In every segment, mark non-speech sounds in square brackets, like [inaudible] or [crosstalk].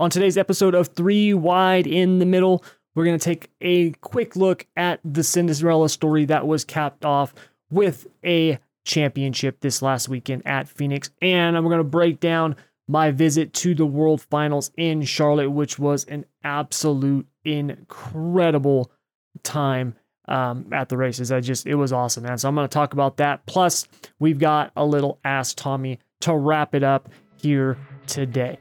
On today's episode of Three Wide in the Middle, we're going to take a quick look at the Cinderella story that was capped off with a championship this last weekend at Phoenix. And I'm going to break down my visit to the World Finals in Charlotte, which was an absolute incredible time um, at the races. I just, it was awesome, man. So I'm going to talk about that. Plus, we've got a little Ask Tommy to wrap it up here today.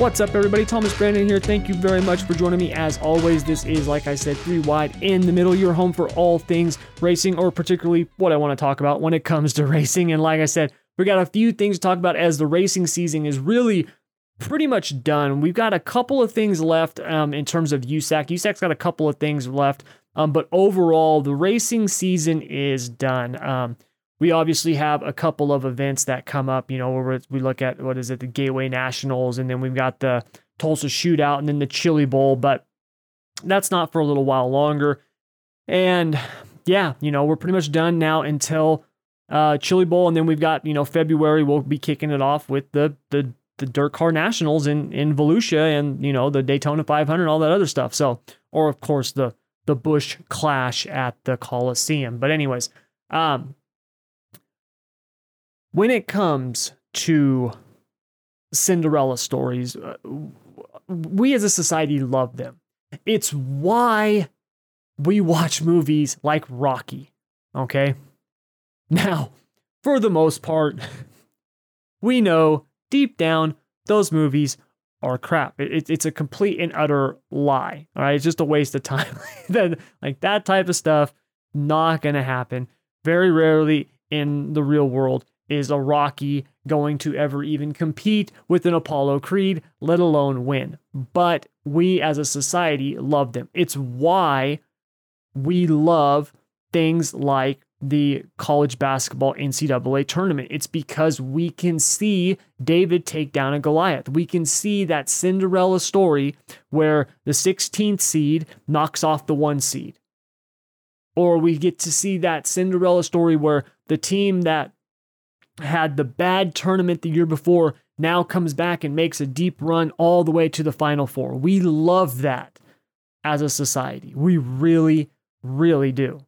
What's up, everybody? Thomas Brandon here. Thank you very much for joining me. As always, this is, like I said, three wide in the middle. Your home for all things racing, or particularly what I want to talk about when it comes to [laughs] racing. And like I said, we got a few things to talk about as the racing season is really pretty much done. We've got a couple of things left um, in terms of USAC. USAC's got a couple of things left, um, but overall, the racing season is done. Um, we obviously have a couple of events that come up, you know, where we look at what is it, the Gateway Nationals, and then we've got the Tulsa Shootout and then the Chili Bowl, but that's not for a little while longer. And yeah, you know, we're pretty much done now until uh, Chili Bowl, and then we've got you know February. We'll be kicking it off with the the the Dirt Car Nationals in in Volusia, and you know the Daytona 500, all that other stuff. So, or of course the the Busch Clash at the Coliseum. But anyways, um, when it comes to Cinderella stories, uh, we as a society love them. It's why we watch movies like Rocky. Okay. Now, for the most part, [laughs] we know deep down those movies are crap. It, it, it's a complete and utter lie. All right. It's just a waste of time. [laughs] Like that type of stuff, not to happen. Very rarely in the real world is a Rocky going to ever even compete with an Apollo Creed, let alone win. But we as a society love them. It's why we love things like the college basketball NCAA tournament. It's because we can see David take down a Goliath. We can see that Cinderella story where the 16th seed knocks off the one seed. Or we get to see that Cinderella story where the team that had the bad tournament the year before, now comes back and makes a deep run all the way to the Final Four. We love that as a society. We really, really do.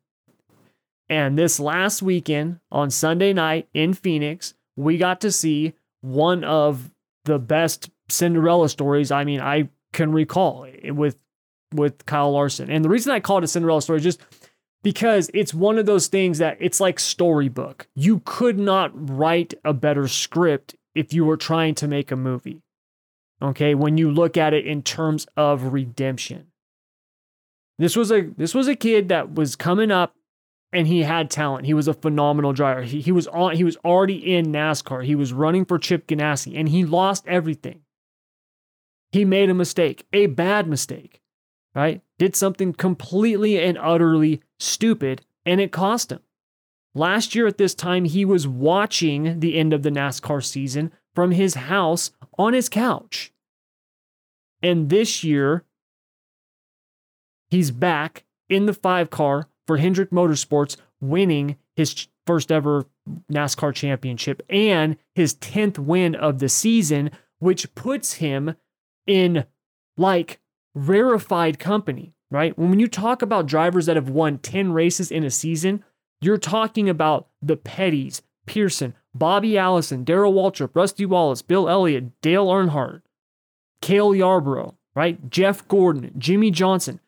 And this last weekend on Sunday night in Phoenix, we got to see one of the best Cinderella stories I mean I can recall with with Kyle Larson. And the reason I call it a Cinderella story is just because it's one of those things that it's like storybook. You could not write a better script if you were trying to make a movie. Okay, when you look at it in terms of redemption. This was a this was a kid that was coming up and he had talent. He was a phenomenal driver. He, he was on he was already in NASCAR. He was running for Chip Ganassi and he lost everything. He made a mistake, a bad mistake, right? Did something completely and utterly stupid, and it cost him. Last year at this time, he was watching the end of the NASCAR season from his house on his couch. And this year, he's back in the five car for Hendrick Motorsports, winning his first ever NASCAR championship and his 10th win of the season, which puts him in like rarefied company right? When you talk about drivers that have won 10 races in a season, you're talking about the Pettys, Pearson, Bobby Allison, Darrell Waltrip, Rusty Wallace, Bill Elliott, Dale Earnhardt, Cale Yarborough, right? Jeff Gordon, Jimmie Johnson.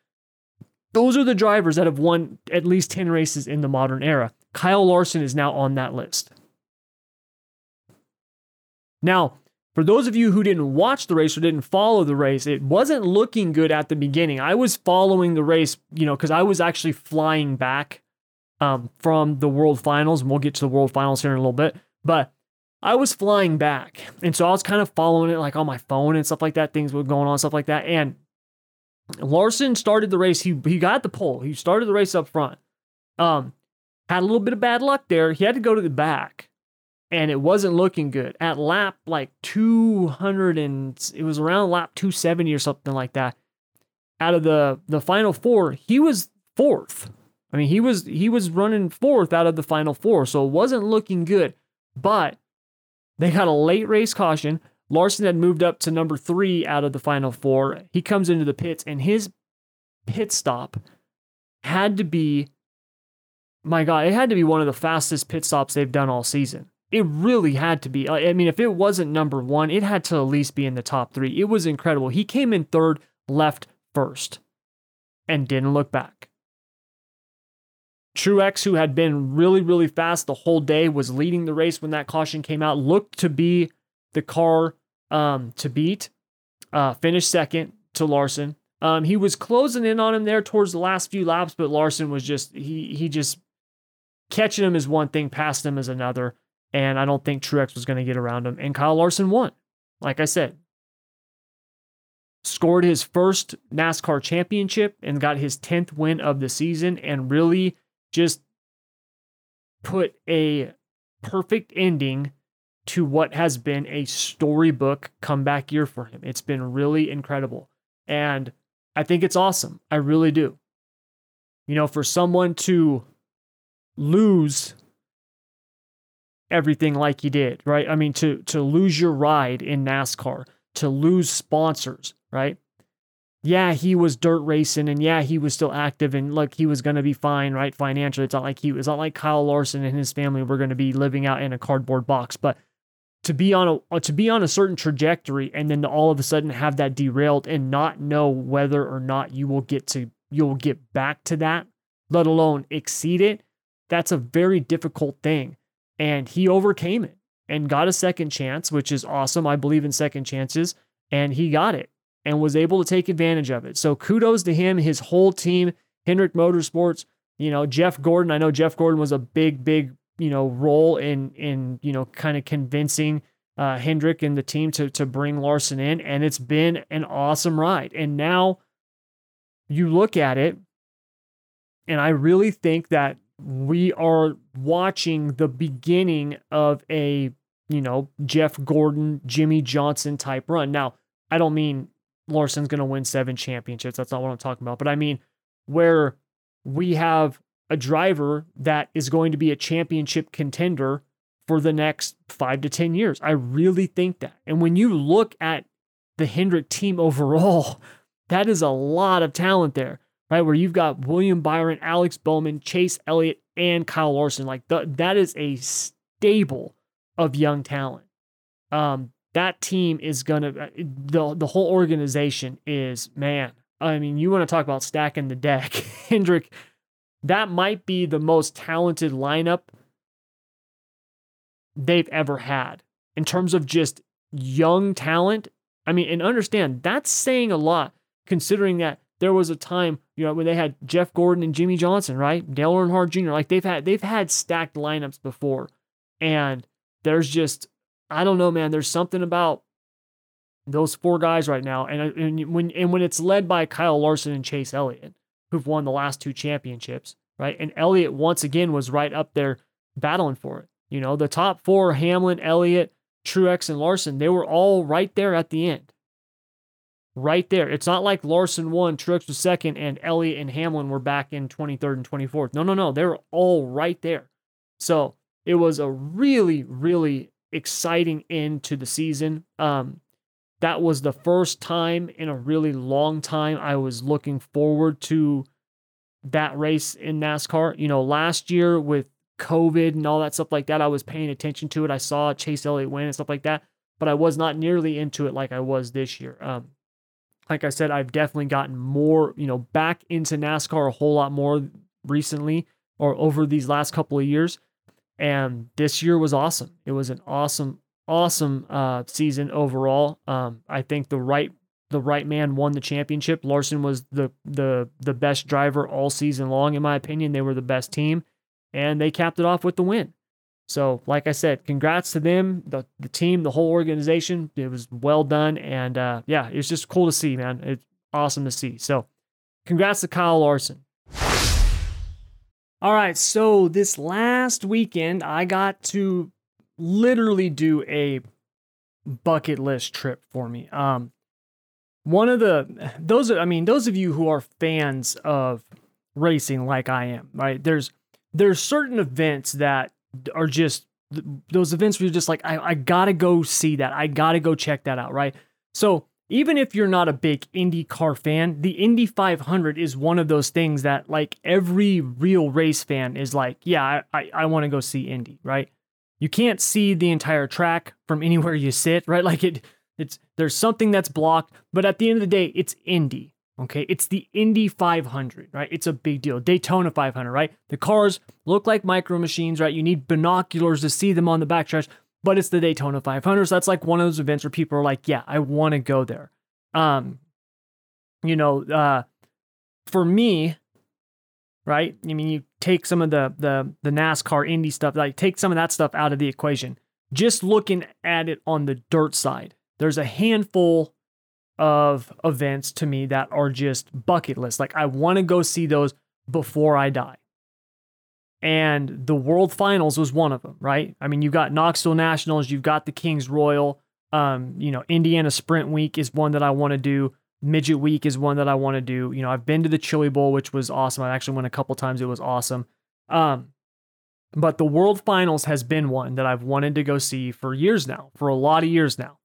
Those are the drivers that have won at least 10 races in the modern era. Kyle Larson is now on that list. Now, for those of you who didn't watch the race or didn't follow the race, it wasn't looking good at the beginning. I was following the race, you know, because I was actually flying back um, from the World Finals, and we'll get to the World Finals here in a little bit. But I was flying back, and so I was kind of following it like on my phone and stuff like that. Things were going on, stuff like that. And Larson started the race. He he got the pole. He started the race up front. Um, had a little bit of bad luck there. He had to go to the back and it wasn't looking good. At lap like 200 and it was around lap 270 or something like that. Out of the the final four, he was fourth. I mean, he was he was running fourth out of the final four, so it wasn't looking good. But they got a late race caution. Larson had moved up to number three out of the final four. He comes into the pits, and his pit stop had to be, my God, it had to be one of the fastest pit stops they've done all season. It really had to be. I mean, if it wasn't number one, it had to at least be in the top three. It was incredible. He came in third, left first, and didn't look back. Truex, who had been really, really fast the whole day, was leading the race when that caution came out, looked to be the car um, to beat, uh, finished second to Larson. Um, he was closing in on him there towards the last few laps, but Larson was just he he just catching him is one thing, passing him is another, and I don't think Truex was going to get around him. And Kyle Larson won, like I said, scored his first NASCAR championship and got his tenth win of the season, and really just put a perfect ending to what has been a storybook comeback year for him. It's been really incredible. And I think it's awesome. I really do. You know, for someone to lose everything like he did, right? I mean to to lose your ride in NASCAR, to lose sponsors, right? yeah, he was dirt racing and yeah, he was still active and look, he was to be fine, right? Financially. It's not like he was not like Kyle Larson and his family were to be living out in a cardboard box, but to be on a to be on a certain trajectory and then to all of a sudden have that derailed and not know whether or not you will get to you'll get back to that, let alone exceed it, that's a very difficult thing. And he overcame it and got a second chance, which is awesome. I believe in second chances, and he got it and was able to take advantage of it. So kudos to him, his whole team, Hendrick Motorsports, you know, Jeff Gordon. I know Jeff Gordon was a big, big, you know, role in in, you know, kind of convincing uh, Hendrick and the team to to bring Larson in. And it's been an awesome ride. And now you look at it, and I really think that we are watching the beginning of a, you know, Jeff Gordon, Jimmie Johnson type run. Now, I don't mean Larson's going to win seven championships. That's not what I'm talking about. But I mean, where we have a driver that is going to be a championship contender for the next five to 10 years. I really think that. And when you look at the Hendrick team overall, [laughs] that is a lot of talent there, right? Where you've got William Byron, Alex Bowman, Chase Elliott, and Kyle Larson. Like the, that is a stable of young talent. Um, that team is gonna uh, the the whole organization is man. I mean, you want to talk about stacking the deck, [laughs] Hendrick. That might be the most talented lineup they've ever had in terms of just young talent. I mean, and understand that's saying a lot considering that there was a time, you know, when they had Jeff Gordon and Jimmie Johnson, right? Dale Earnhardt Jr. Like they've had they've had stacked lineups before. And there's just I don't know, man. There's something about those four guys right now, and, and when and when it's led by Kyle Larson and Chase Elliott, who've won the last two championships, right? And Elliott once again was right up there battling for it. You know, the top four: Hamlin, Elliott, Truex, and Larson. They were all right there at the end. Right there. It's not like Larson won, Truex was second, and Elliott and Hamlin were back in 23rd and 24th. No, no, no. They were all right there. So it was a really, really exciting end to the season. Um, that was the first time in a really long time I was looking forward to that race in NASCAR. You know, last year with COVID and all that stuff like that, I was paying attention to it. I saw Chase Elliott win and stuff like that, but I was not nearly into it like I was this year. Um, like I said, I've definitely gotten more, you know, back into NASCAR a whole lot more recently or over these last couple of years. And this year was awesome. It was an awesome, awesome uh, season overall. Um, I think the right the right man won the championship. Larson was the the the best driver all season long, in my opinion. They were the best team, and they capped it off with the win. So, like I said, congrats to them, the the team, the whole organization. It was well done, and uh, yeah, it's just cool to see, man. It's awesome to see. So, congrats to Kyle Larson. All right, so this last weekend, I got to literally do a bucket list trip for me. Um, one of the those I mean those of you who are fans of racing like I am, right? There's there's certain events that are just those events where you're just like I, I gotta go see that. I gotta go check that out, right? So even if you're not a big Indy car fan, the Indy 500 is one of those things that like every real race fan is like, yeah, I, I, I want to go see Indy, right? You can't see the entire track from [laughs] anywhere you sit, right? Like it, it's there's something that's blocked, but at the end of the day, it's Indy. Okay, it's the Indy 500, right? It's a big deal. Daytona 500, right? The cars look like micro machines, right? You need binoculars to see them on the backstretch, but it's the Daytona 500. So that's like one of those events where people are like, yeah, I want to go there. Um, you know, uh, for me, right? I mean, you take some of the the the NASCAR Indy stuff, like take some of that stuff out of the equation. Just looking at it on the dirt side, there's a handful of events to me that are just bucket list. Like I want to go see those before I die. And the World Finals was one of them, right? I mean, you've got Knoxville Nationals, you've got the Kings Royal, um, you know, Indiana Sprint Week is one that I want to do. Midget Week is one that I want to do. You know, I've been to the Chili Bowl, which was awesome. I actually went a couple times. It was awesome. Um, but the World Finals has been one that I've wanted to go see for years now, for a lot of years now.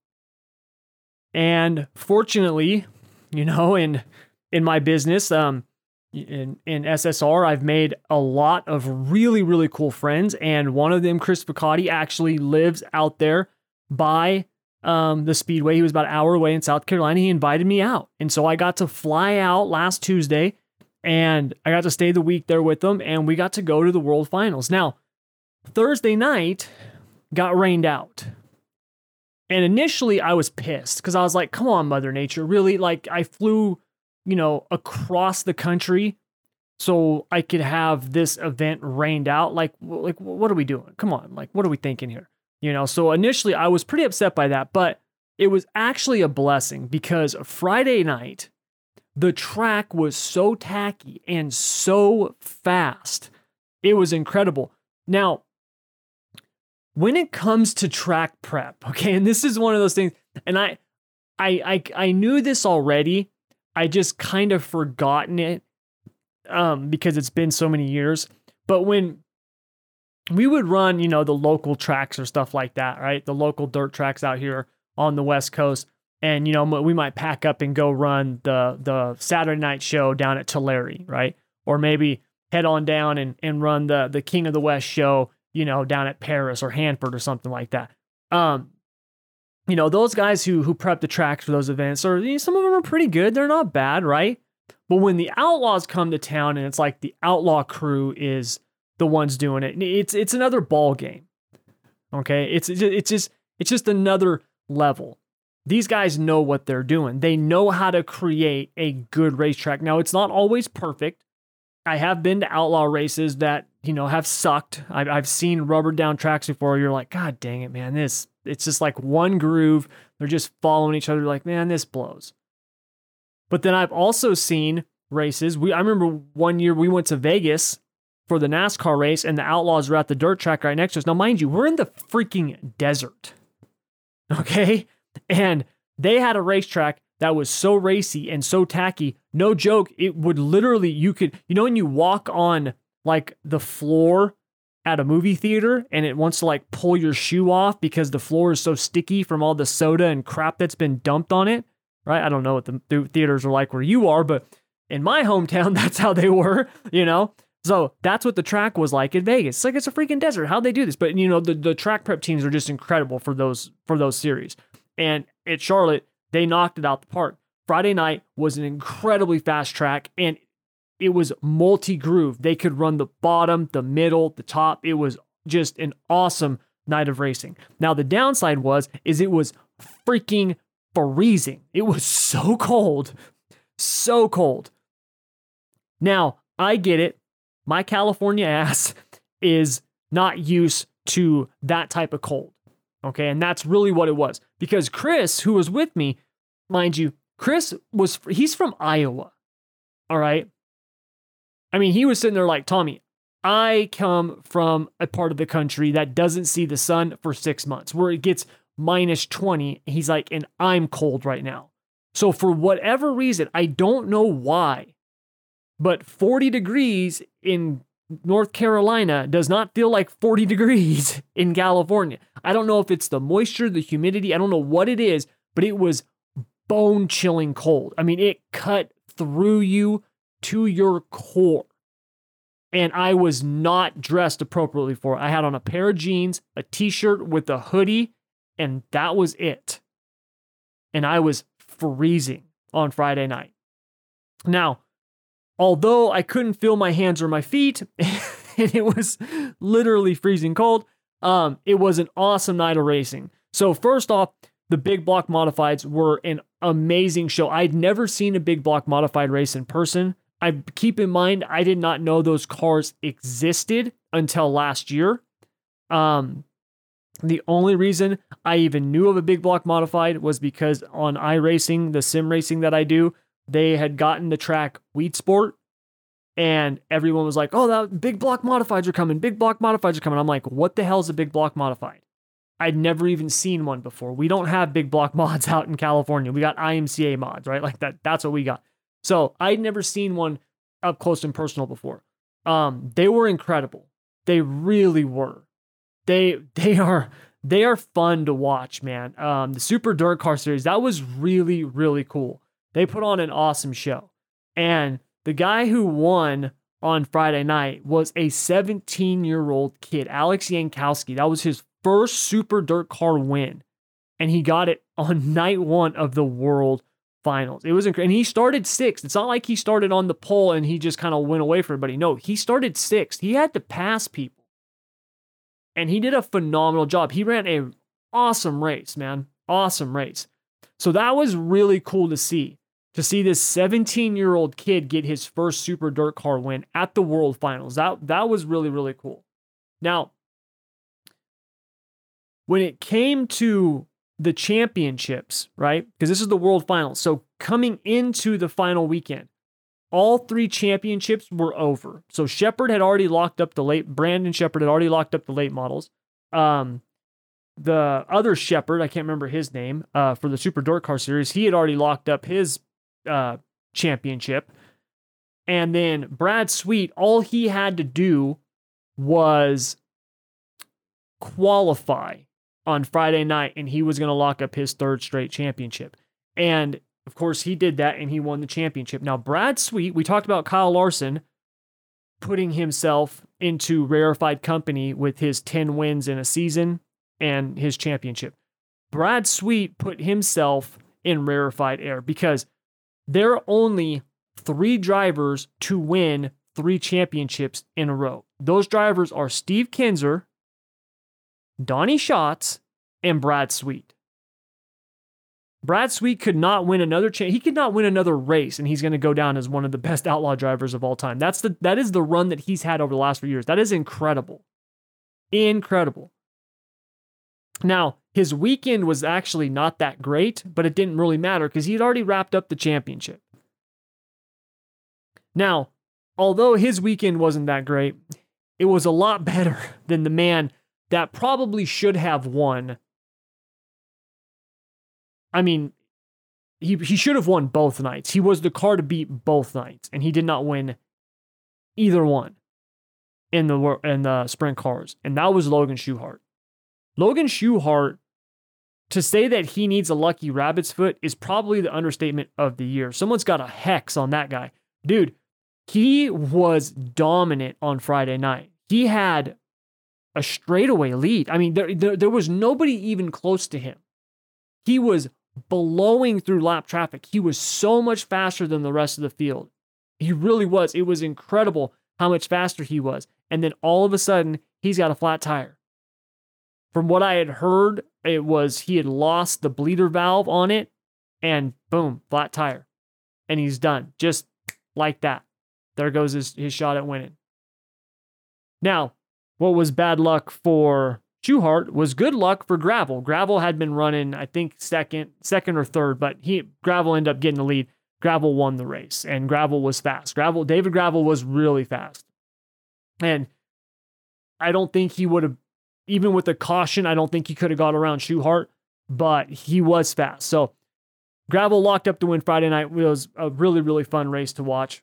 And fortunately, you know, in in my business, um, in in SSR, I've made a lot of really really cool friends, and one of them, Chris Picotti, actually lives out there by um, the Speedway. He was about an hour away in South Carolina. He invited me out, and so I got to fly out last Tuesday, and I got to stay the week there with them, and we got to go to the World Finals. Now, Thursday night got rained out. And initially I was pissed because I was like, come on, Mother Nature, really? Like I flew, you know, across the country so I could have this event rained out. Like, like what are we doing? Come on, like what are we thinking here? You know, so initially I was pretty upset by that, but it was actually a blessing because Friday night, the track was so tacky and so fast. It was incredible. Now, when it comes to track prep, okay, and this is one of those things, and I, I, I, I knew this already. I just kind of forgotten it, um, because it's been so many years. But when we would run, you know, the local tracks or stuff like that, right? The local dirt tracks out here on the West Coast, and you know, we might pack up and go run the the Saturday night show down at Tulare, right? Or maybe head on down and and run the the King of the West show you know, down at Perris or Hanford or something like that. Um, you know, those guys who who prep the tracks for those events, or you know, some of them are pretty good. They're not bad, right? But when the outlaws come to town and it's like the outlaw crew is the ones doing it, it's it's another ball game. Okay, it's it's just it's just another level. These guys know what they're doing. They know how to create a good racetrack. Now, it's not always perfect. I have been to outlaw races that you know have sucked. I've I've seen rubber down tracks before. You're like, God dang it, man! This it's just like one groove. They're just following each other. Like, man, this blows. But then I've also seen races. We I remember one year we went to Vegas for the NASCAR race, and the Outlaws were at the dirt track right next to us. Now, mind you, we're in the freaking desert. [laughs] Okay, and they had a racetrack that was so racy and so tacky. No joke, it would literally, you could, you know, when you walk on like the floor at a movie theater and it wants to like pull your shoe off because the floor is so sticky from all the soda and crap that's been dumped on it, right? I don't know what the theaters are like where you are, but in my [laughs] hometown, that's how they were, you know? So that's what the track was like in Vegas. It's like it's a freaking desert. How'd they do this? But you know, the, the track prep teams are just incredible for those for those series. And at Charlotte, they knocked it out the park. Friday night was an incredibly fast track and it was multi groove. They could run the bottom, the middle, the top. It was just an awesome night of racing. Now the downside was is it was freaking freezing. It was so cold. So cold. Now, I get it. My California ass is not used to that type of cold. Okay. And that's really what it was. Because Chris, who was with me, mind you, Chris was, he's from Iowa. All right. I mean, he was sitting there like, Tommy, I come from a part of the country that doesn't see the sun for six months, where it gets minus 20. He's like, and I'm cold right now. So, for whatever reason, I don't know why, but 40 degrees in North Carolina does not feel like 40 [laughs] degrees in California. I don't know if it's the moisture, the humidity, I don't know what it is, but it was bone chilling cold. I mean, it cut through you to your core. And I was not dressed appropriately for it. I had on a pair of jeans, a t shirt with a hoodie, and that was it. And I was freezing on Friday night. Now, although I couldn't feel my hands or my feet, [laughs] and it was literally freezing cold, um, it was an awesome night of racing. So, first off, the big block modifieds were an amazing show. I'd never seen a big block modified race in person. I keep in mind I did not know those cars existed until last year. Um, the only reason I even knew of a big block modified was because on iRacing, the sim racing that I do, they had gotten the track Weedsport, and everyone was like, "Oh, that big block modifieds are coming! Big block modifieds are coming!" I'm like, "What the hell is a big block modified?" I'd never even seen one before. We don't have big block [laughs] mods out in California. We got IMCA mods, right? Like that. That's what we got. So I'd never seen one up close and personal before. Um, they were incredible. They really were. They [laughs] they are they are fun to watch, man. Um, the Super Dirt Car Series that was really really cool. They put on an awesome show, and the guy who won on Friday night was a 17 year old kid, Alex Yankowski. That was his first Super Dirt Car win, and he got it on [laughs] night one of the World Finals. It was incredible, and he started sixth. It's not like he started on the pole and he just kind of went away from everybody. No, he started sixth. He had to pass people, and he did a phenomenal job. He ran a awesome race, man, awesome race. So that was really cool to see. To see this 17 year old kid get his first Super Dirt Car win at the World Finals. That, that was really, really cool. Now, when it came to the championships, right? Because this is the world finals. So coming into the final weekend, all three championships were over. So Sheppard had already locked up the late, Brandon Sheppard had already locked up the late models. Um, the other Shepherd, I can't remember his name, uh, for the Super Dirt Car Series, he had already locked up his uh, championship. And then Brad Sweet, all he had to do was qualify on Friday night and he was going to lock up his third straight championship. And of course, he did that and he won the championship. Now, Brad Sweet, we talked about Kyle Larson putting himself into rarefied company with his 10 wins in a season and his championship. Brad Sweet put himself in rarefied air because there are only three drivers to win three championships in a row. Those drivers are Steve Kinser, Donny Schatz, and Brad Sweet. Brad Sweet could not win another cha- he could not win another race and he's going to go down as one of the best outlaw drivers of all time. That's the that is the run that he's had over the last few years. That is incredible. Incredible. Now, his weekend was actually not that great, but it didn't really matter because he had already wrapped up the championship. Now, although his weekend wasn't that great, it was a lot [laughs] better than the man that probably should have won. I mean, he he should have won both nights. He was the car to beat both nights, and he did not win either one in the in the sprint cars, and that was Logan Schuchart. Logan Schuchart, to say that he needs a lucky rabbit's foot is probably the understatement of the year. Someone's got a hex on that guy, dude. He was dominant on Friday night. He had a straightaway lead. I mean, there, there, there was nobody even close to him. He was blowing through lap traffic. He was so much faster than the rest of the field. He really was. It was incredible how much faster he was. And then all of a sudden, he's got a flat tire. From what I had heard, it was he had lost the bleeder valve on it, and boom, flat tire. And he's done. Just like that. There goes his, his shot at winning. Now, what was bad luck for Schuchart was good luck for Gravel. Gravel had been running, I think, second, second or third, but he Gravel ended up getting the lead. Gravel won the race, and Gravel was fast. Gravel, David Gravel was really fast, and I don't think he would have, even with the caution, I don't think he could have got around Schuchart, but he was fast. So Gravel locked up to win Friday night. It was a really, really fun race to watch.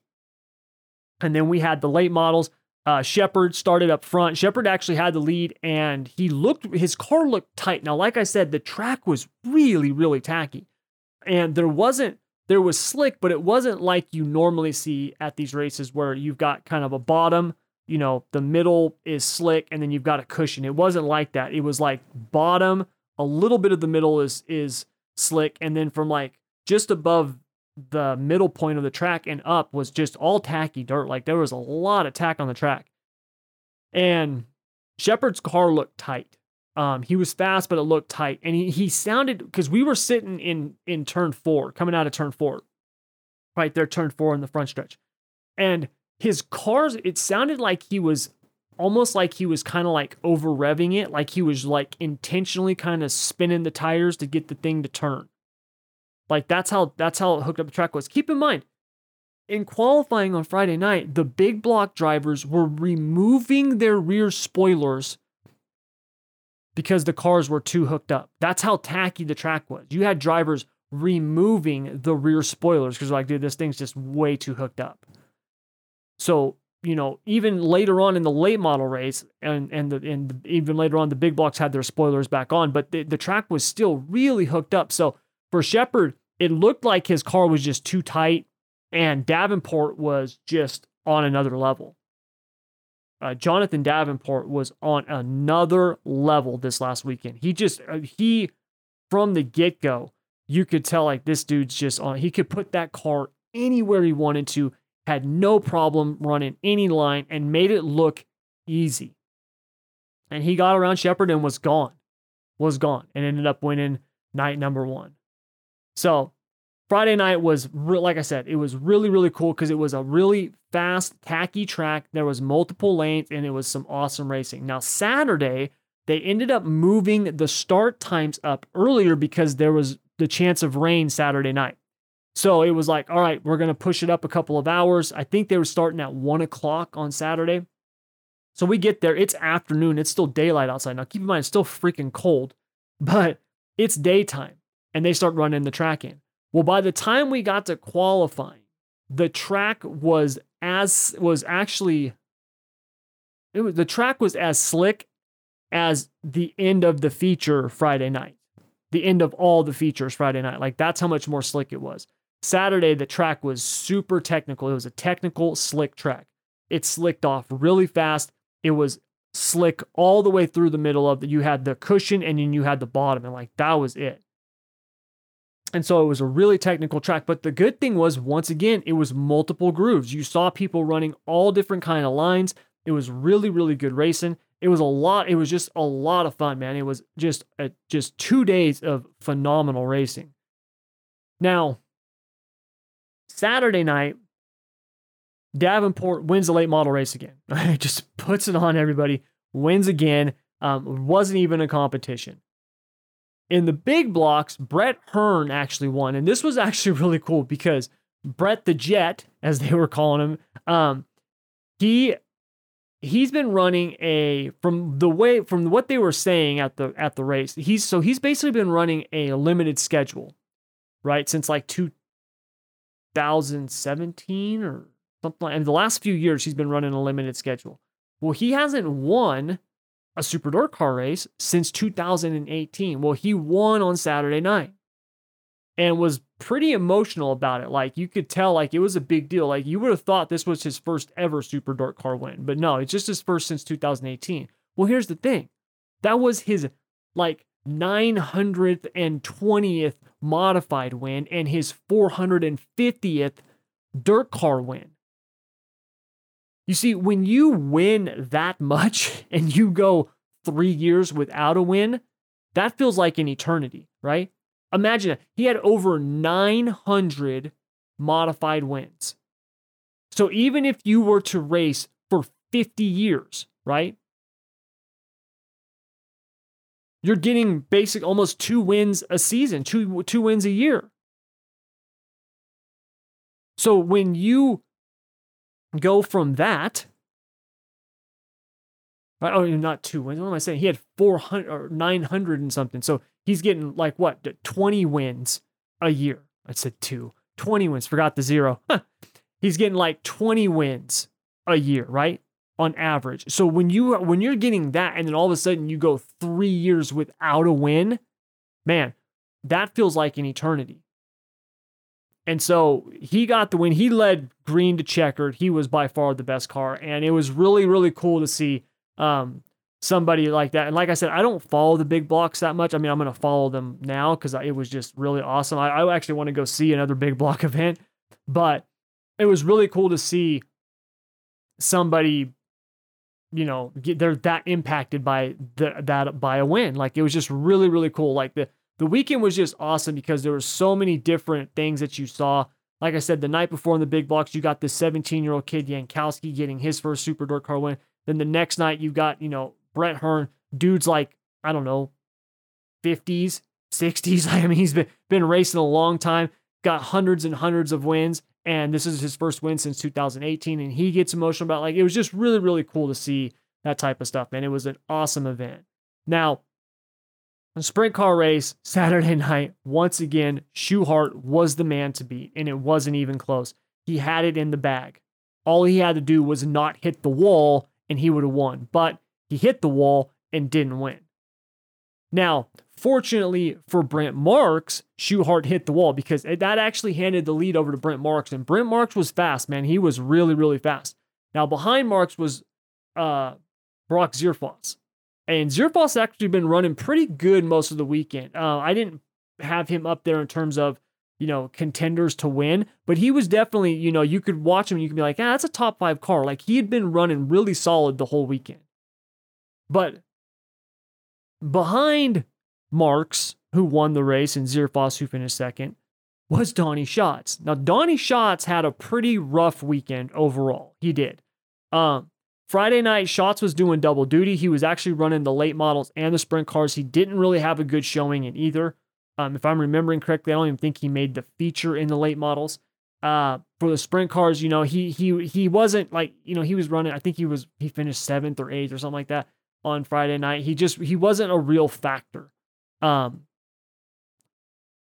And then we had the late models. Uh, Sheppard started up front. Sheppard actually had the lead, and he looked his car looked tight. Now, like I said, the track was really, really tacky, and there wasn't there was slick, but it wasn't like you normally see at these races where you've got kind of a bottom, you know, the middle is slick, and then you've got a cushion. It wasn't like that. It was like bottom, a little bit of the middle is is slick, and then from like just above the middle point of the track and up was just all tacky dirt. Like there was a lot of tack on the track. And Sheppard's car looked tight. Um, he was fast, but it looked tight. And he he sounded because we were sitting in in turn four, coming out of turn four, right there, turn four in the front stretch. And his cars, it sounded like he was almost like he was kind of like over revving it, like he was like intentionally kind of spinning the tires to get the thing to turn. Like that's how that's how it hooked up the track was. Keep in mind, in qualifying on Friday night, the big block drivers were removing their rear spoilers because the cars were too hooked up. That's how tacky the track was. You had drivers removing the rear spoilers because like, dude, this thing's just way too hooked up. So, you know, even later on in the late model race, and and the, and even later on, the big blocks had their spoilers back on, but the, the track was still really hooked up. So for Sheppard, it looked like his car was just too tight, and Davenport was just on another level. Uh, Jonathan Davenport was on another level this last weekend. He just, uh, he, from the get go, you could tell like this dude's just on, he could put that car anywhere he wanted to, had no problem running any line, and made it look easy. And he got around Sheppard and was gone, was gone, and ended up winning night number one. So Friday night was re- like I said, it was really really cool because it was a really fast, tacky track. There was multiple lanes and it was some awesome racing. Now Saturday they ended up moving the start times up earlier because there was the chance of rain Saturday night. So it was like, all right, we're gonna push it up a couple of hours. I think they were starting at one o'clock on Saturday. So we get there, it's afternoon, it's still daylight outside. Now keep in mind, it's still freaking cold, [laughs] but it's daytime and they start running the track in. Well, by the time we got to qualifying, the track was as was actually it was the track was as slick as the end of the feature Friday night. The end of all the features Friday night. Like that's how much more slick it was. Saturday the track was super technical. It was a technical slick track. It slicked off really fast. It was slick all the way through the middle of the you had the cushion and then you had the bottom and like that was it. And so it was a really technical track. But the good thing was, once again, it was multiple grooves. You saw people running all different kind of lines. It was really, really good racing. It was a lot. It was just a lot of fun, man. It was just a, just two days of phenomenal racing. Now, Saturday night, Davenport wins the late model race again. [laughs] just puts it on everybody. Wins again. Um, wasn't even a competition. In the big blocks, Brett Hearn actually won. And this was actually [laughs] really cool because Brett the Jet, as they were calling him, um, he he's been running a from the way from what they were saying at the at the race. He's so he's basically been running a limited schedule, right? Since like 2017 or something like and the last few years he's been running a limited schedule. Well, he hasn't won a Super Dirt car race since 2018. Well, he won on Saturday night and was pretty emotional about it. Like you could tell, like it was a big deal. Like you would have thought this was his first ever Super Dirt car win, but no, it's just his first since 2018. Well, here's the thing that was his like 920th modified win and his 450th dirt car win. You see, when you win that much [laughs] and you go three years without a win, that feels like an eternity, right? Imagine it. He had over 900 modified wins. So even if you were to race for 50 years, right? You're getting basic almost two wins a season, two two wins a year. So when you go from that Right? Oh, not two wins. What am I saying? He had 400 or 900 and something. So he's getting like what, 20 wins a year. I said two. 20 wins. Forgot the zero. [laughs] he's getting like 20 wins a year, right? On average. So when you when you're getting that and then all of a sudden you go 3 years without a win, man, that feels like an eternity. And so he got the win. He led green to checkered. He was by far the best car. And it was really, really cool to see um, somebody like that. And like I said, I don't follow the big blocks that much. I mean, I'm going to follow them now because it was just really awesome. I, I actually want to go see another big block [laughs] event, but it was really cool to see somebody, you know, get, they're that impacted by the, that by a win. Like it was just really, really cool. Like the the weekend was just awesome because there were so many different things that you saw. Like I said, the night before in the big blocks, you got the 17 year old kid Yankowski getting his first super dirt car win. Then the next night, you got, you know, Brett Hearn, dude's like, I don't know, 50s, 60s. [laughs] I mean, he's been, been racing a long time, got hundreds and hundreds of wins. And this is his first win since 2018. And he gets emotional about like, it was just really, really cool to see that type of stuff, man. It was an awesome event. Now, sprint car race Saturday [laughs] night, once again, Schuchart was the man to beat, and it wasn't even close. He had it in the bag. All he had to do was not hit the wall, and he would have won. But he hit the wall and didn't win. Now, fortunately for Brent Marks, Schuchart hit the wall because that actually handed the lead over to Brent Marks. And Brent Marks was fast, man. He was really, really fast. Now, behind Marks was uh, Brock Zearfoss. And Zearfoss actually been running pretty good most of the weekend. Uh, I didn't have him up there in terms of, you know, contenders to win, but he was definitely, you know, you could watch him and you could be like, ah, that's a top five car. Like he had been running really solid the whole weekend. But behind Marks, who won the race, and Zearfoss, who finished second, was Donny Schatz. Now, Donny Schatz had a pretty rough weekend overall. He did. Um, Friday night, Schatz was doing double duty. He was actually running the late models and the sprint cars. He didn't really have a good showing in either. Um, if I'm remembering correctly, I don't even think he made the feature in the late models. Uh, for the sprint cars, you know, he he he wasn't like, you know, he was running. I think he was he finished seventh or eighth or something like that on Friday night. He just he wasn't a real factor. Um,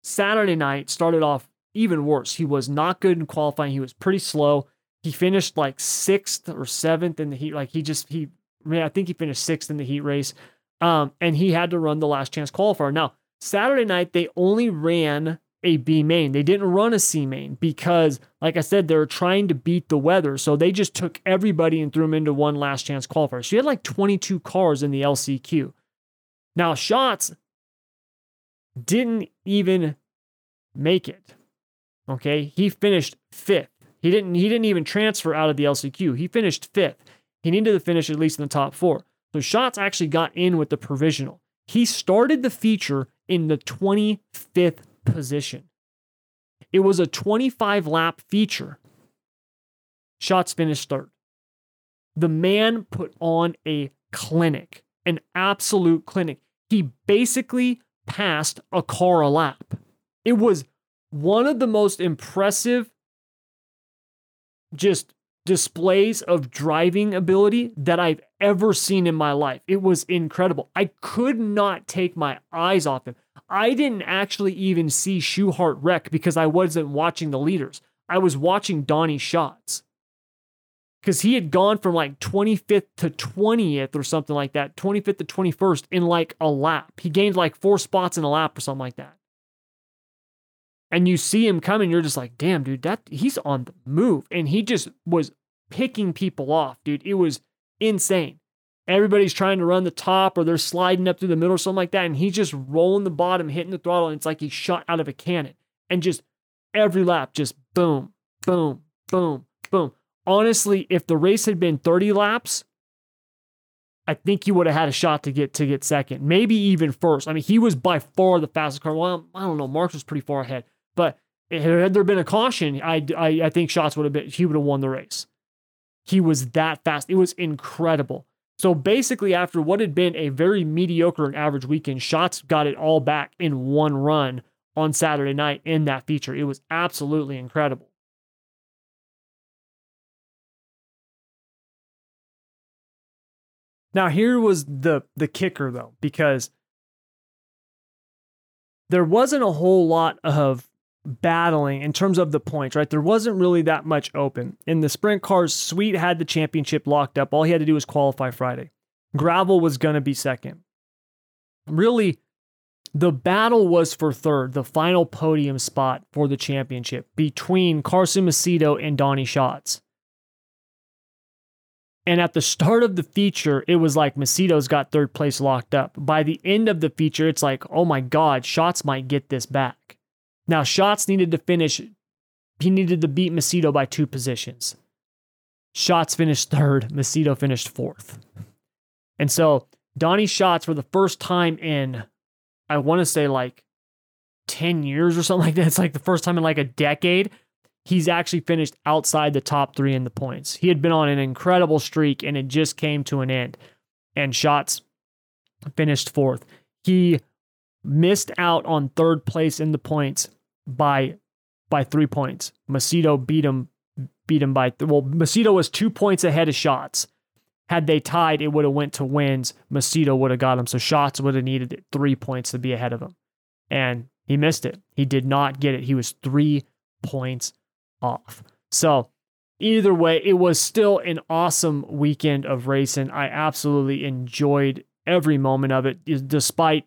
Saturday night started off even worse. He was not good in qualifying. He was pretty slow. He finished like sixth or seventh in the heat. Like he just he, I, I think he finished sixth in the heat race. Um, and he had to run the last chance qualifier. Now Saturday night they only ran a B main. They didn't run a C main because, like I said, they were trying to beat the weather. So they just took everybody and threw them into one last chance qualifier. So you had like 22 cars in the LCQ. Now, Schatz didn't even make it. Okay. He finished fifth. He didn't he didn't even transfer out of the LCQ. He finished fifth. He needed to finish at least in the top four. So Schatz actually got in with the provisional. He started the feature in the 25th position. It was a 25 lap feature. Schatz finished third. The man put on a clinic, an absolute clinic. He basically passed a car a lap. It was one of the most impressive just displays of driving ability that I've ever seen in my life. It was incredible. I could not take my eyes off him. I didn't actually even see Schuchart wreck because I wasn't watching the leaders. I was watching Donny Schatz. Because he had gone from like 25th to 20th or something like that, 25th to 21st in like a lap. He gained like four spots in a lap or something like that. And you see him coming, you're just like, damn, dude, that he's on the move. And he just was picking people off, dude. It was insane everybody's trying to run the top or they're sliding up through the middle or something like that. And he's just rolling the bottom, hitting the throttle. And it's like he's shot out of a cannon. And just every lap, just boom, boom, boom, boom. Honestly, if the race had been 30 laps, I think he would have had a shot to get to get second, maybe even first. I mean, he was by far the fastest car. Well, I don't know. Marks was pretty far ahead, but had there been a caution, I, I, I think Schatz would have been he would have won the race. He was that fast. It was incredible. So basically, after what had been a very mediocre and average weekend, Schatz got it all back in one run on Saturday night in that feature. It was absolutely incredible. Now here was the the kicker though, because there wasn't a whole lot of battling in terms of the points, right? There wasn't really that much open. In the sprint cars, Sweet had the championship locked up. All he had to do was qualify Friday. Gravel was going to be second. Really, the battle was for third, the final podium spot for the championship between Carson Macedo and Donny Schatz. And at the start of the feature, it was like Macedo's got third place locked up. By the end of the feature, it's like, oh my God, Schatz might get this back. Now, Schatz needed to finish, he needed to beat Macedo by two positions. Schatz finished third, Macedo finished fourth. And so Donny Schatz for the first time in, I want to say like 10 years or something like that, [laughs] it's like the first time in like a decade, he's actually finished outside the top three in the points. He had been on an incredible streak and it just came to an end. And Schatz finished fourth. He missed out on third place in the points by by three points. Macedo beat him beat him by well Macedo was two points ahead of Schatz. Had they tied, it would have went to wins. Macedo would have got him. So Schatz would have needed three points to be ahead of him. And he missed it. He did not get it. He was three points off. So either way, it was still an awesome weekend of racing. I absolutely enjoyed every moment of it, despite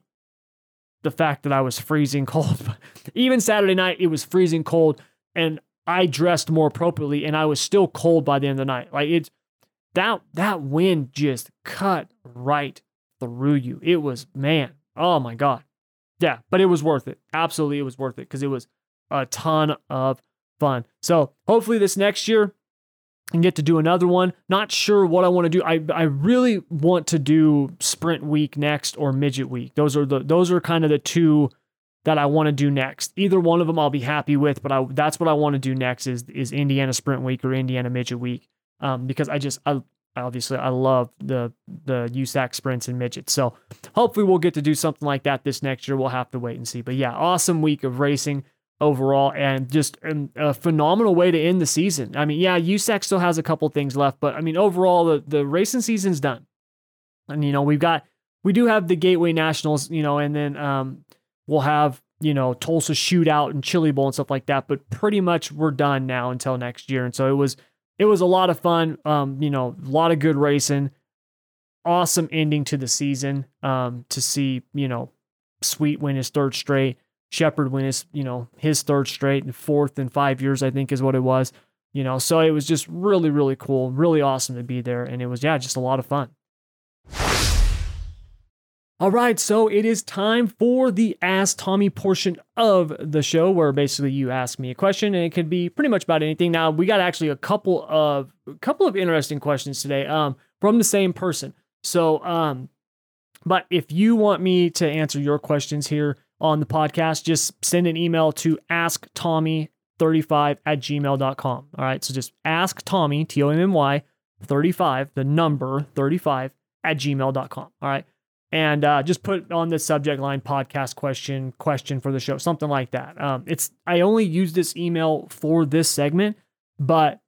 the fact that I was freezing cold. [laughs] Even Saturday night, it was freezing cold, and I dressed more appropriately, and I was still cold by the end of the night. Like it's that that wind just cut right through you. It was man, oh my god, yeah. But it was worth it. Absolutely, it was worth it because it was a ton of fun. So hopefully this next year and get to do another one. Not sure what I want to do. I I really want to do sprint week next or midget week. Those are the those are kind of the two that I want to do next. Either one of them I'll be happy with, but I that's what I want to do next is is Indiana sprint week or Indiana midget week. Um, because I just I obviously I love the the USAC sprints and midgets. So hopefully we'll get to do something like that this next year. We'll have to wait and see. But yeah, awesome week of racing overall and just a phenomenal way to end the season. I mean, yeah, USAC still has a couple things left, but I mean, overall, the, the racing season's done. And, you know, we've got, we do have the Gateway Nationals, you know, and then um, we'll have, you know, Tulsa Shootout and Chili Bowl and stuff like that, but pretty much we're done now until next year. And so it was, it was a lot of fun, um, you know, a lot of good racing, awesome ending to the season um, to see, you know, Sweet win his third straight Sheppard win his, you know, his third straight and fourth in five years, I think is what it was. You know, so it was just really, really cool, really awesome to be there. And it was, yeah, just a lot of fun. All right, so it is time for the Ask Tommy portion of the show where basically you ask me a question and it could be pretty much about anything. Now, we got actually a couple of a couple of interesting questions today um, from the same person. So, um, but if you want me to answer your questions here, on the podcast, just send an email to asktommy35 at gmail.com. All right. So just ask Tommy, T O M M Y, 35, the number 35 at gmail.com. All right. And uh, just put on the subject line podcast question, question for the show, something like that. Um, it's I only use this email for this segment, but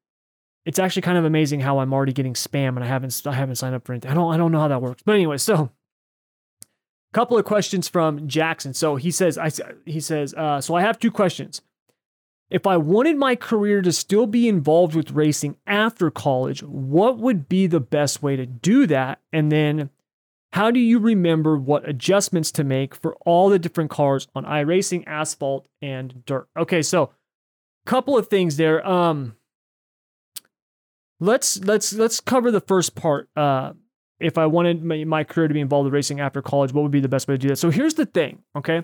it's actually kind of amazing how I'm already getting spam and I haven't I haven't signed up for anything. I don't I don't know how that works. But anyway, so couple of questions from Jackson. So he says, I he says, uh, so I have two questions. If I wanted my career to still be involved with racing after college, what would be the best way to do that? And then how do you remember what adjustments to make for all the different cars on iRacing, asphalt, and dirt? Okay, so couple of things there. Um, let's let's let's cover the first part. Uh, if I wanted my, my career to be involved in racing after college, what would be the best way to do that? So here's the thing, okay?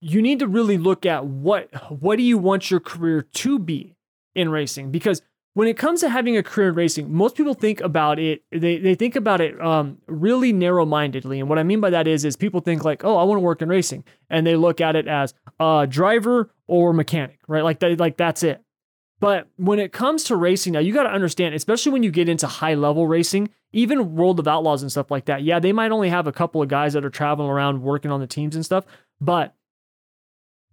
You need to really look at what what do you want your career to be in racing because when it comes to having a career in racing, most people think about it. They, they think about it um, really narrow mindedly, and what I mean by that is is people think like, oh, I want to work in racing, and they look at it as a driver or mechanic, right? Like that, like that's it. But when it comes to racing, now you got to understand, especially when you get into high level racing, even World of Outlaws and stuff like that. Yeah, they might only have a couple of guys that are traveling around working on the teams and stuff. But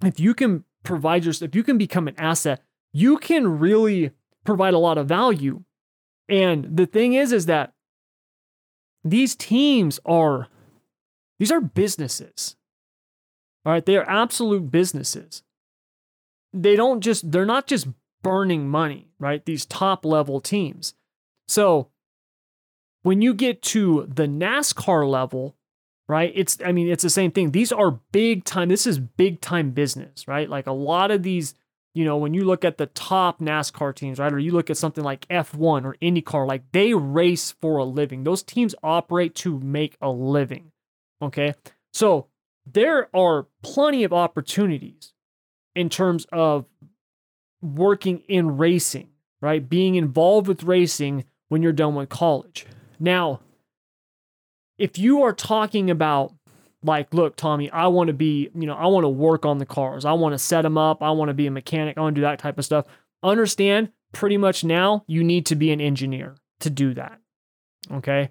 if you can provide your, if you can become an asset, you can really provide a lot of value. And the thing is, is that these teams are these are businesses. All right, they are absolute businesses. They don't just they're not just burning money, right? These top level teams. So when you get to the NASCAR level, right? It's I mean, it's the same thing. These are big time. This is big time business, right? Like a lot of these, you know, when you look at the top NASCAR teams, right? Or you look at something like F1 or IndyCar, like they race for a living. Those teams operate to make a living. Okay? So, there are plenty of opportunities in terms of working in racing, right? Being involved with racing when you're done with college. Now, if you are talking about like, look, Tommy, I want to be, you know, I want to work on the cars. I want to set them up. I want to be a mechanic. I want to do that type of stuff. Understand pretty much now you need to be an engineer to do that. Okay.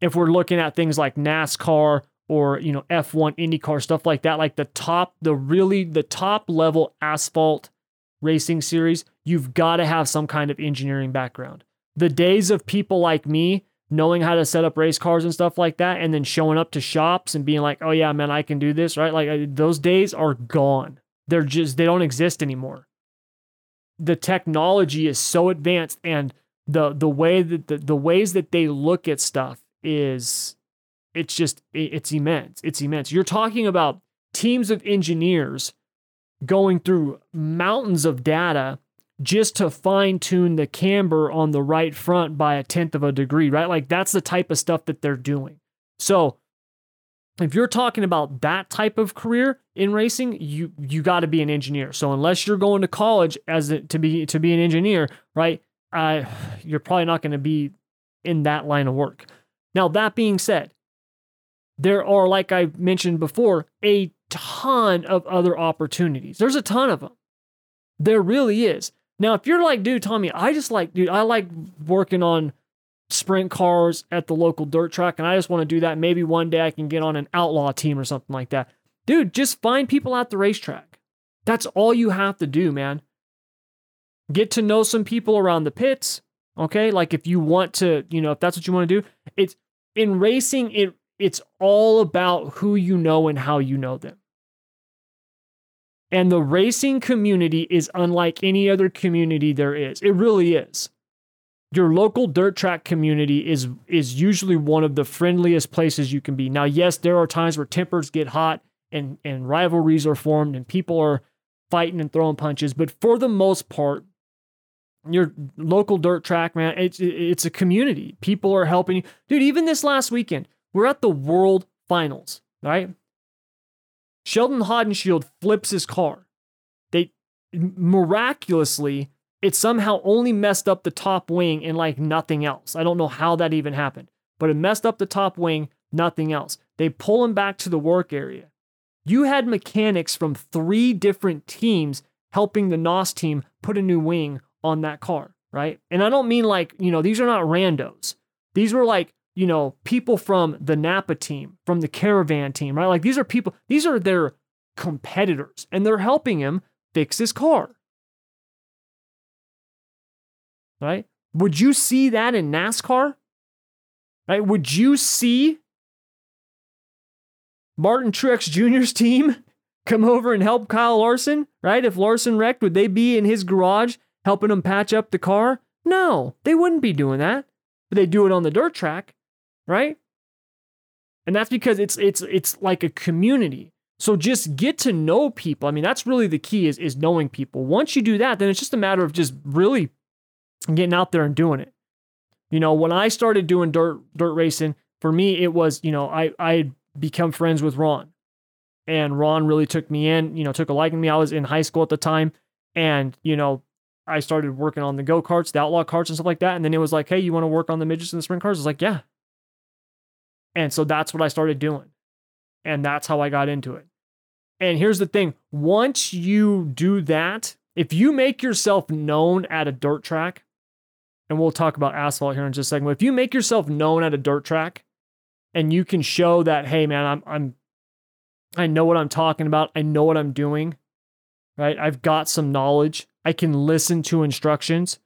If we're looking at things like NASCAR or, you know, F1, IndyCar, stuff like that, like the top, the really, the top level asphalt racing series, you've got to have some kind of engineering background. The days of people like me knowing how to set up race cars and stuff like that, and then showing up to shops and being like, oh, yeah, man, I can do this, right? Like uh, those days are gone. They're just, they don't exist anymore. The technology is so advanced and the the way that the, the ways that they look at stuff is it's just it's immense it's immense you're talking about teams of engineers going through mountains of data just to fine tune the camber on the right front by a tenth of a degree, right? Like that's the type of stuff that they're doing. So if you're talking about that type of career in racing, you you got to be an engineer. So unless you're going to college as a, to be to be an engineer, right? Uh, you're probably not going to be in that line of work. Now that being said, there are like I mentioned before a ton of other opportunities. There's a ton of them. There really is. Now, if you're like, dude, Tommy, I just like, dude, I like working on sprint cars at the local dirt track, and I just want to do that. Maybe one day I can get on an outlaw team or something like that. Dude, just find people at the racetrack. That's all you have to do, man. Get to know some people around the pits. Okay. Like if you want to, you know, if that's what you want to do, it's in racing, it it's all about who you know and how you know them. And the racing community is unlike any other community there is. It really is. Your local dirt track community is is usually one of the friendliest places you can be. Now, yes, there are times where tempers get hot and, and rivalries are formed and people are fighting and throwing punches, but for the most part, your local dirt track, man, it's it's a community. People are helping you. Dude, even this last weekend, we're at the World Finals, right? Sheldon Haudenschild flips his car. They miraculously, it somehow only messed up the top wing and like nothing else. I don't know how that even happened, but it messed up the top wing, nothing else. They pull him back to the work area. You had mechanics from three different teams helping the NOS team put a new wing on that car, right? And I don't mean like, you know, these are not randos. These were like you know, people from the Napa team, from the Caravan team, right? Like these are people, these are their competitors, and they're helping him fix his car. Right? Would you see that in NASCAR? Right? Would you see Martin Truex Jr.'s team [laughs] come over and help Kyle Larson? Right? If Larson wrecked, would they be in his garage helping him patch up the car? No, they wouldn't be doing that. But they do it on the dirt track right? And that's because it's it's it's like a community. So just get to know people. I mean, that's really the key is is knowing people. Once you do that, then it's just a matter of just really getting out there and doing it. You know, when I started doing dirt dirt racing, for me it was, you know, I I had become friends with Ron. And Ron really took me in, you know, took a liking to me. I was in high school at the time and, you know, I started working on the go-karts, the outlaw carts and stuff like that. And then it was like, hey, you want to work on the midgets and the sprint cars? I was like, yeah, and so that's what I started doing. And that's how I got into it. And here's the thing once you do that, if you make yourself known at a dirt track, and we'll talk about asphalt here in just a second, but if you make yourself known at a dirt track and you can show that, hey man, I'm I'm I know what I'm talking about, I know what I'm doing, right? I've got some knowledge, I can listen to instructions.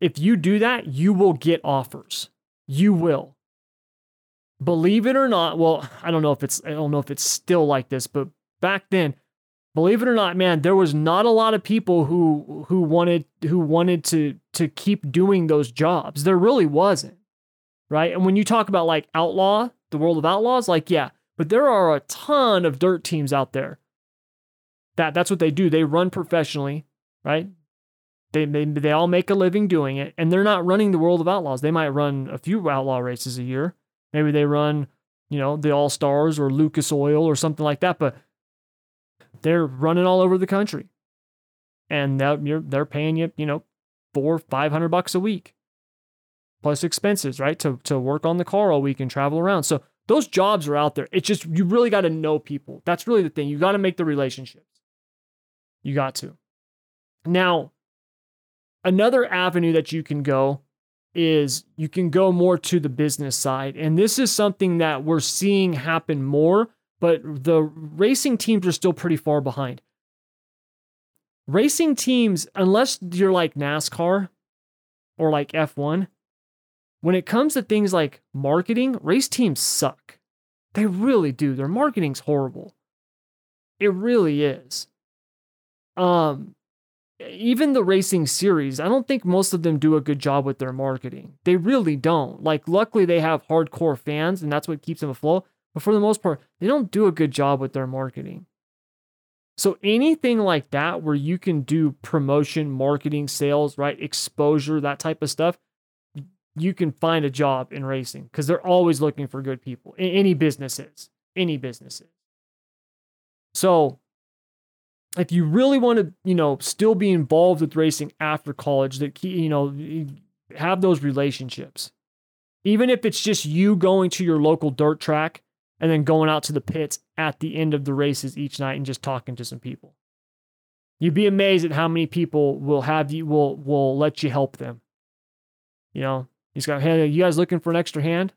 If you do that, you will get offers. You will. Believe it or not, well, I don't know if it's I don't know if it's still like this, but back then, believe it or not, man, there was not a lot of people who who wanted who wanted to to keep doing those jobs. There really wasn't. Right? And when you talk about like outlaw, the world of outlaws, like yeah, but there are a ton of dirt teams out there. That that's what they do. They run professionally, right? They, they, they all make a living doing it, and they're not running the world of outlaws. They might run a few outlaw races a year. Maybe they run, you know, the All Stars or Lucas Oil or something like that, but they're running all over the country, and they're they're paying you, you know, four five hundred bucks a week, plus expenses, right, to to work on the car all week and travel around. So those jobs are out there. It's just you really got to know people. That's really the thing. You got to make the relationships. You got to. Now, another avenue that you can go is you can go more to the business side. And this is something that we're seeing happen more, but the racing teams are still pretty far behind. Racing teams, unless you're like NASCAR or like F1, when it comes to things like marketing, race teams suck. They really do. Their marketing's horrible. It really is. Um, even the racing series, I don't think most of them do a good job with their marketing. They really don't. Like, luckily, they have hardcore fans, and that's what keeps them afloat. But for the most part, they don't do a good job with their marketing. So, anything like that where you can do promotion, marketing, sales, right? Exposure, that type of stuff, you can find a job in racing because they're always looking for good people. In any businesses, any businesses. So, if you really want to, you know, still be involved with racing after college, that you know, have those relationships. Even if it's just you going to your local dirt track and then going out to the pits at the end of the races each night and just talking to some people. You'd be amazed at how many people will have you will will let you help them. You know, he's got, hey, you guys looking for an extra hand?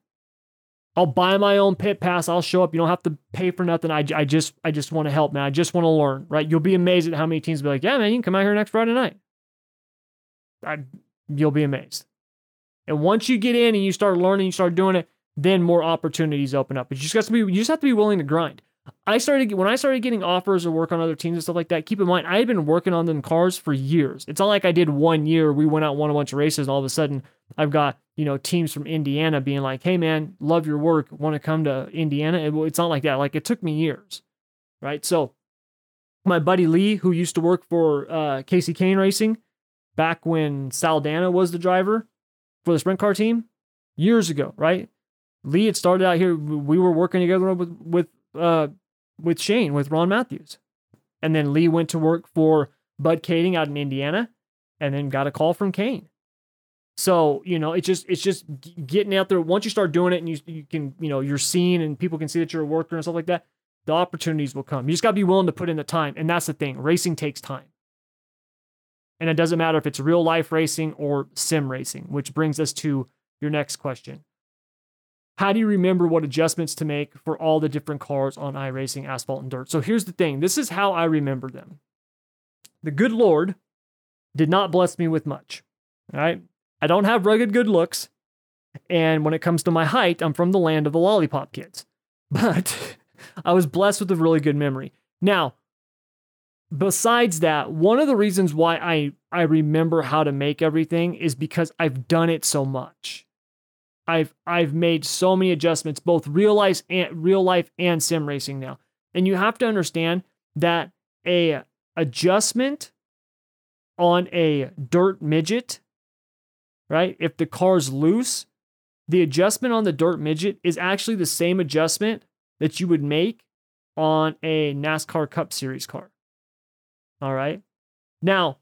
I'll buy my own pit pass. I'll show up. You don't have to pay for nothing. I, I just I just want to help, man. I just want to learn, right? You'll be amazed at how many teams be like, yeah, man, you can come out here next Friday night. I, you'll be amazed. And once you get in and you start learning, you start doing it, then more opportunities open up. But you just got to be you just have to be willing to grind. I started when I started getting offers or work on other teams and stuff like that. Keep in mind, I had been working on them cars for years. It's not like I did one year. We went out won a bunch of races, and all of a sudden I've got you know teams from Indiana being like, "Hey man, love your work. Want to come to Indiana?" It's not like that. Like it took me years, right? So my buddy Lee, who used to work for uh, Kasey Kahne Racing, back when Saldana was the driver for the sprint car team, years ago, right? Lee had started out here. We were working together with with uh, with Shane, with Ron Matthews. And then Lee went to work for Bud Kaeding out in Indiana and then got a call from Kahne. So, you know, it's just it's just getting out there. Once you start doing it and you you can, you know, you're seen and people can see that you're a worker and stuff like that, the opportunities will come. You just got to be willing to put in the time. And that's the thing. Racing takes time. And it doesn't matter if it's real life racing or sim racing, which brings us to your next question. How do you remember what adjustments to make for all the different cars on iRacing, asphalt, and dirt? So here's the thing this is how I remember them. The good Lord did not bless me with much. All right. I don't have rugged good looks. And when it comes to my height, I'm from the land of the lollipop kids. [laughs] But I was blessed with a really good memory. Now, besides that, one of the reasons why I, I remember how to make everything is because I've done it so much. I've I've made so many adjustments, both real life and real life and sim racing now. And you have to understand that a adjustment on a dirt midget, right? If the car's loose, the adjustment on the dirt midget is actually the same adjustment that you would make on a NASCAR Cup Series car. All right. Now,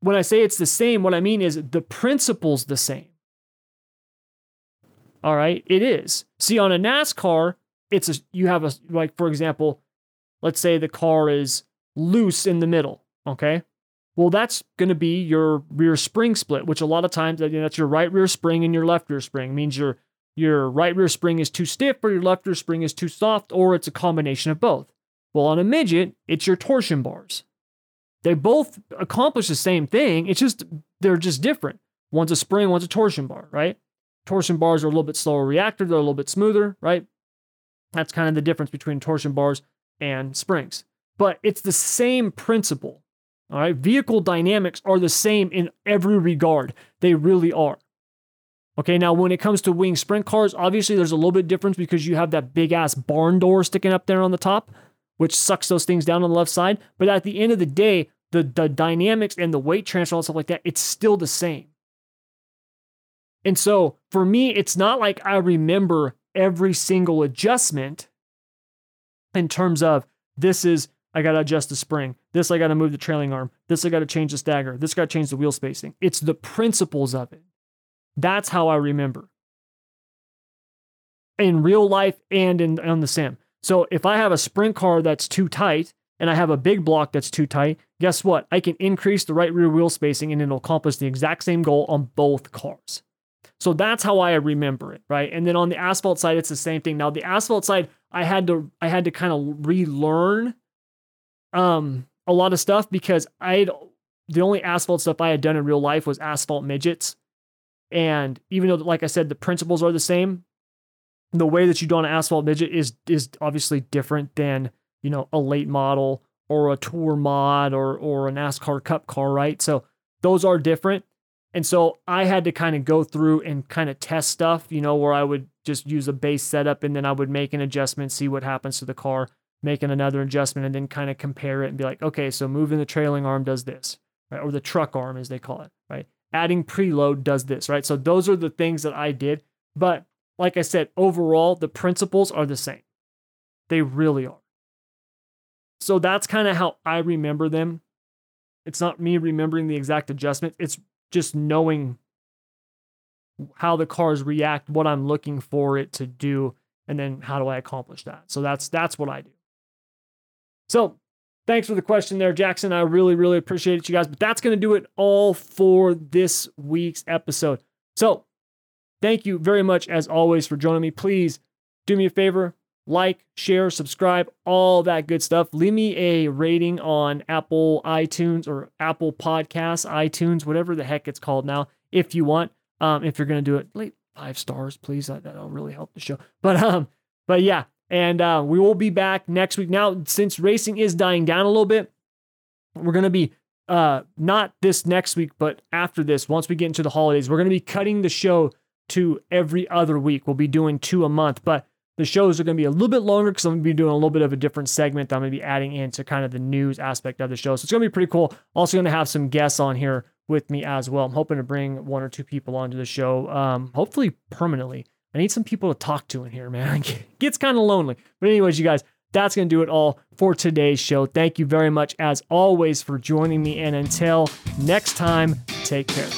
when I say it's the same, what I mean is the principle's the same. All right, it is. See, on a NASCAR, it's a you have a like for example, let's say the car is loose in the middle. Okay, well that's going to be your rear spring split, which a lot of times that's your right rear spring and your left rear spring. It means your your right rear spring is too stiff or your left rear spring is too soft, or it's a combination of both. Well, on a midget, it's your torsion bars. They both accomplish the same thing. It's just they're just different. One's a spring, one's a torsion bar, right? torsion bars are a little bit slower reactor, they're a little bit smoother, right? That's kind of the difference between torsion bars and springs. But it's the same principle. All right. Vehicle dynamics are the same in every regard. They really are. Okay. Now, when it comes to wing sprint cars, obviously there's a little bit difference because you have that big ass barn door sticking up there on the top, which sucks those things down on the left side. But at the end of the day, the, the dynamics and the weight transfer and stuff like that, it's still the same. And so for me, it's not like I remember every single adjustment in terms of this is I got to adjust the spring. This I got to move the trailing arm. This I got to change the stagger. This got to change the wheel spacing. It's the principles of it. That's how I remember in real life and in on the sim. So if I have a sprint car that's too tight and I have a big block that's too tight, guess what? I can increase the right rear wheel spacing and it'll accomplish the exact same goal on both cars. So that's how I remember it, right? And then on the asphalt side, it's the same thing. Now the asphalt side, I had to I had to kind of relearn um a lot of stuff because I the only asphalt stuff I had done in real life was asphalt midgets. And even though, like I said, the principles are the same, the way that you do an asphalt midget is is obviously different than you know a late model or a tour mod or or a NASCAR Cup car, right? So those are different. And so I had to kind of go through and kind of test stuff, you know, where I would just use a base setup and then I would make an adjustment, see what happens to the car, making another adjustment, and then kind of compare it and be like, okay, so moving the trailing arm does this, right? Or the truck arm, as they call it, right? Adding preload does this, right? So those are the things that I did. But like I said, overall, the principles are the same. They really are. So that's kind of how I remember them. It's not me remembering the exact adjustment, it's just knowing how the cars react, what I'm looking for it to do, and then how do I accomplish that. So that's that's what I do. So thanks for the question there, Jackson. I really, really appreciate it, you guys. But that's going to do it all for this week's episode. So thank you very much, as always, for joining me. Please do me a favor, like, share, subscribe, all that good stuff. Leave me a rating on Apple iTunes or Apple Podcasts, iTunes, whatever the heck it's called now, if you want. Um, if you're gonna do it, leave five stars, please. That, that'll really help the show. But um, but yeah, and uh, we will be back next week. Now, since racing is dying down a little bit, we're gonna be uh not this next week, but after this, once we get into the holidays, we're gonna be cutting the show to every other week. We'll be doing two a month, but the shows are going to be a little bit longer because I'm going to be doing a little bit of a different segment. That I'm going to be adding into kind of the news aspect of the show. So it's going to be pretty cool. Also, going to have some guests on here with me as well. I'm hoping to bring one or two people onto the show, um, hopefully permanently. I need some people to talk to in here, man. [laughs] It gets kind of lonely. But, anyways, you guys, that's going to do it all for today's show. Thank you very much, as always, for joining me. And until next time, take care.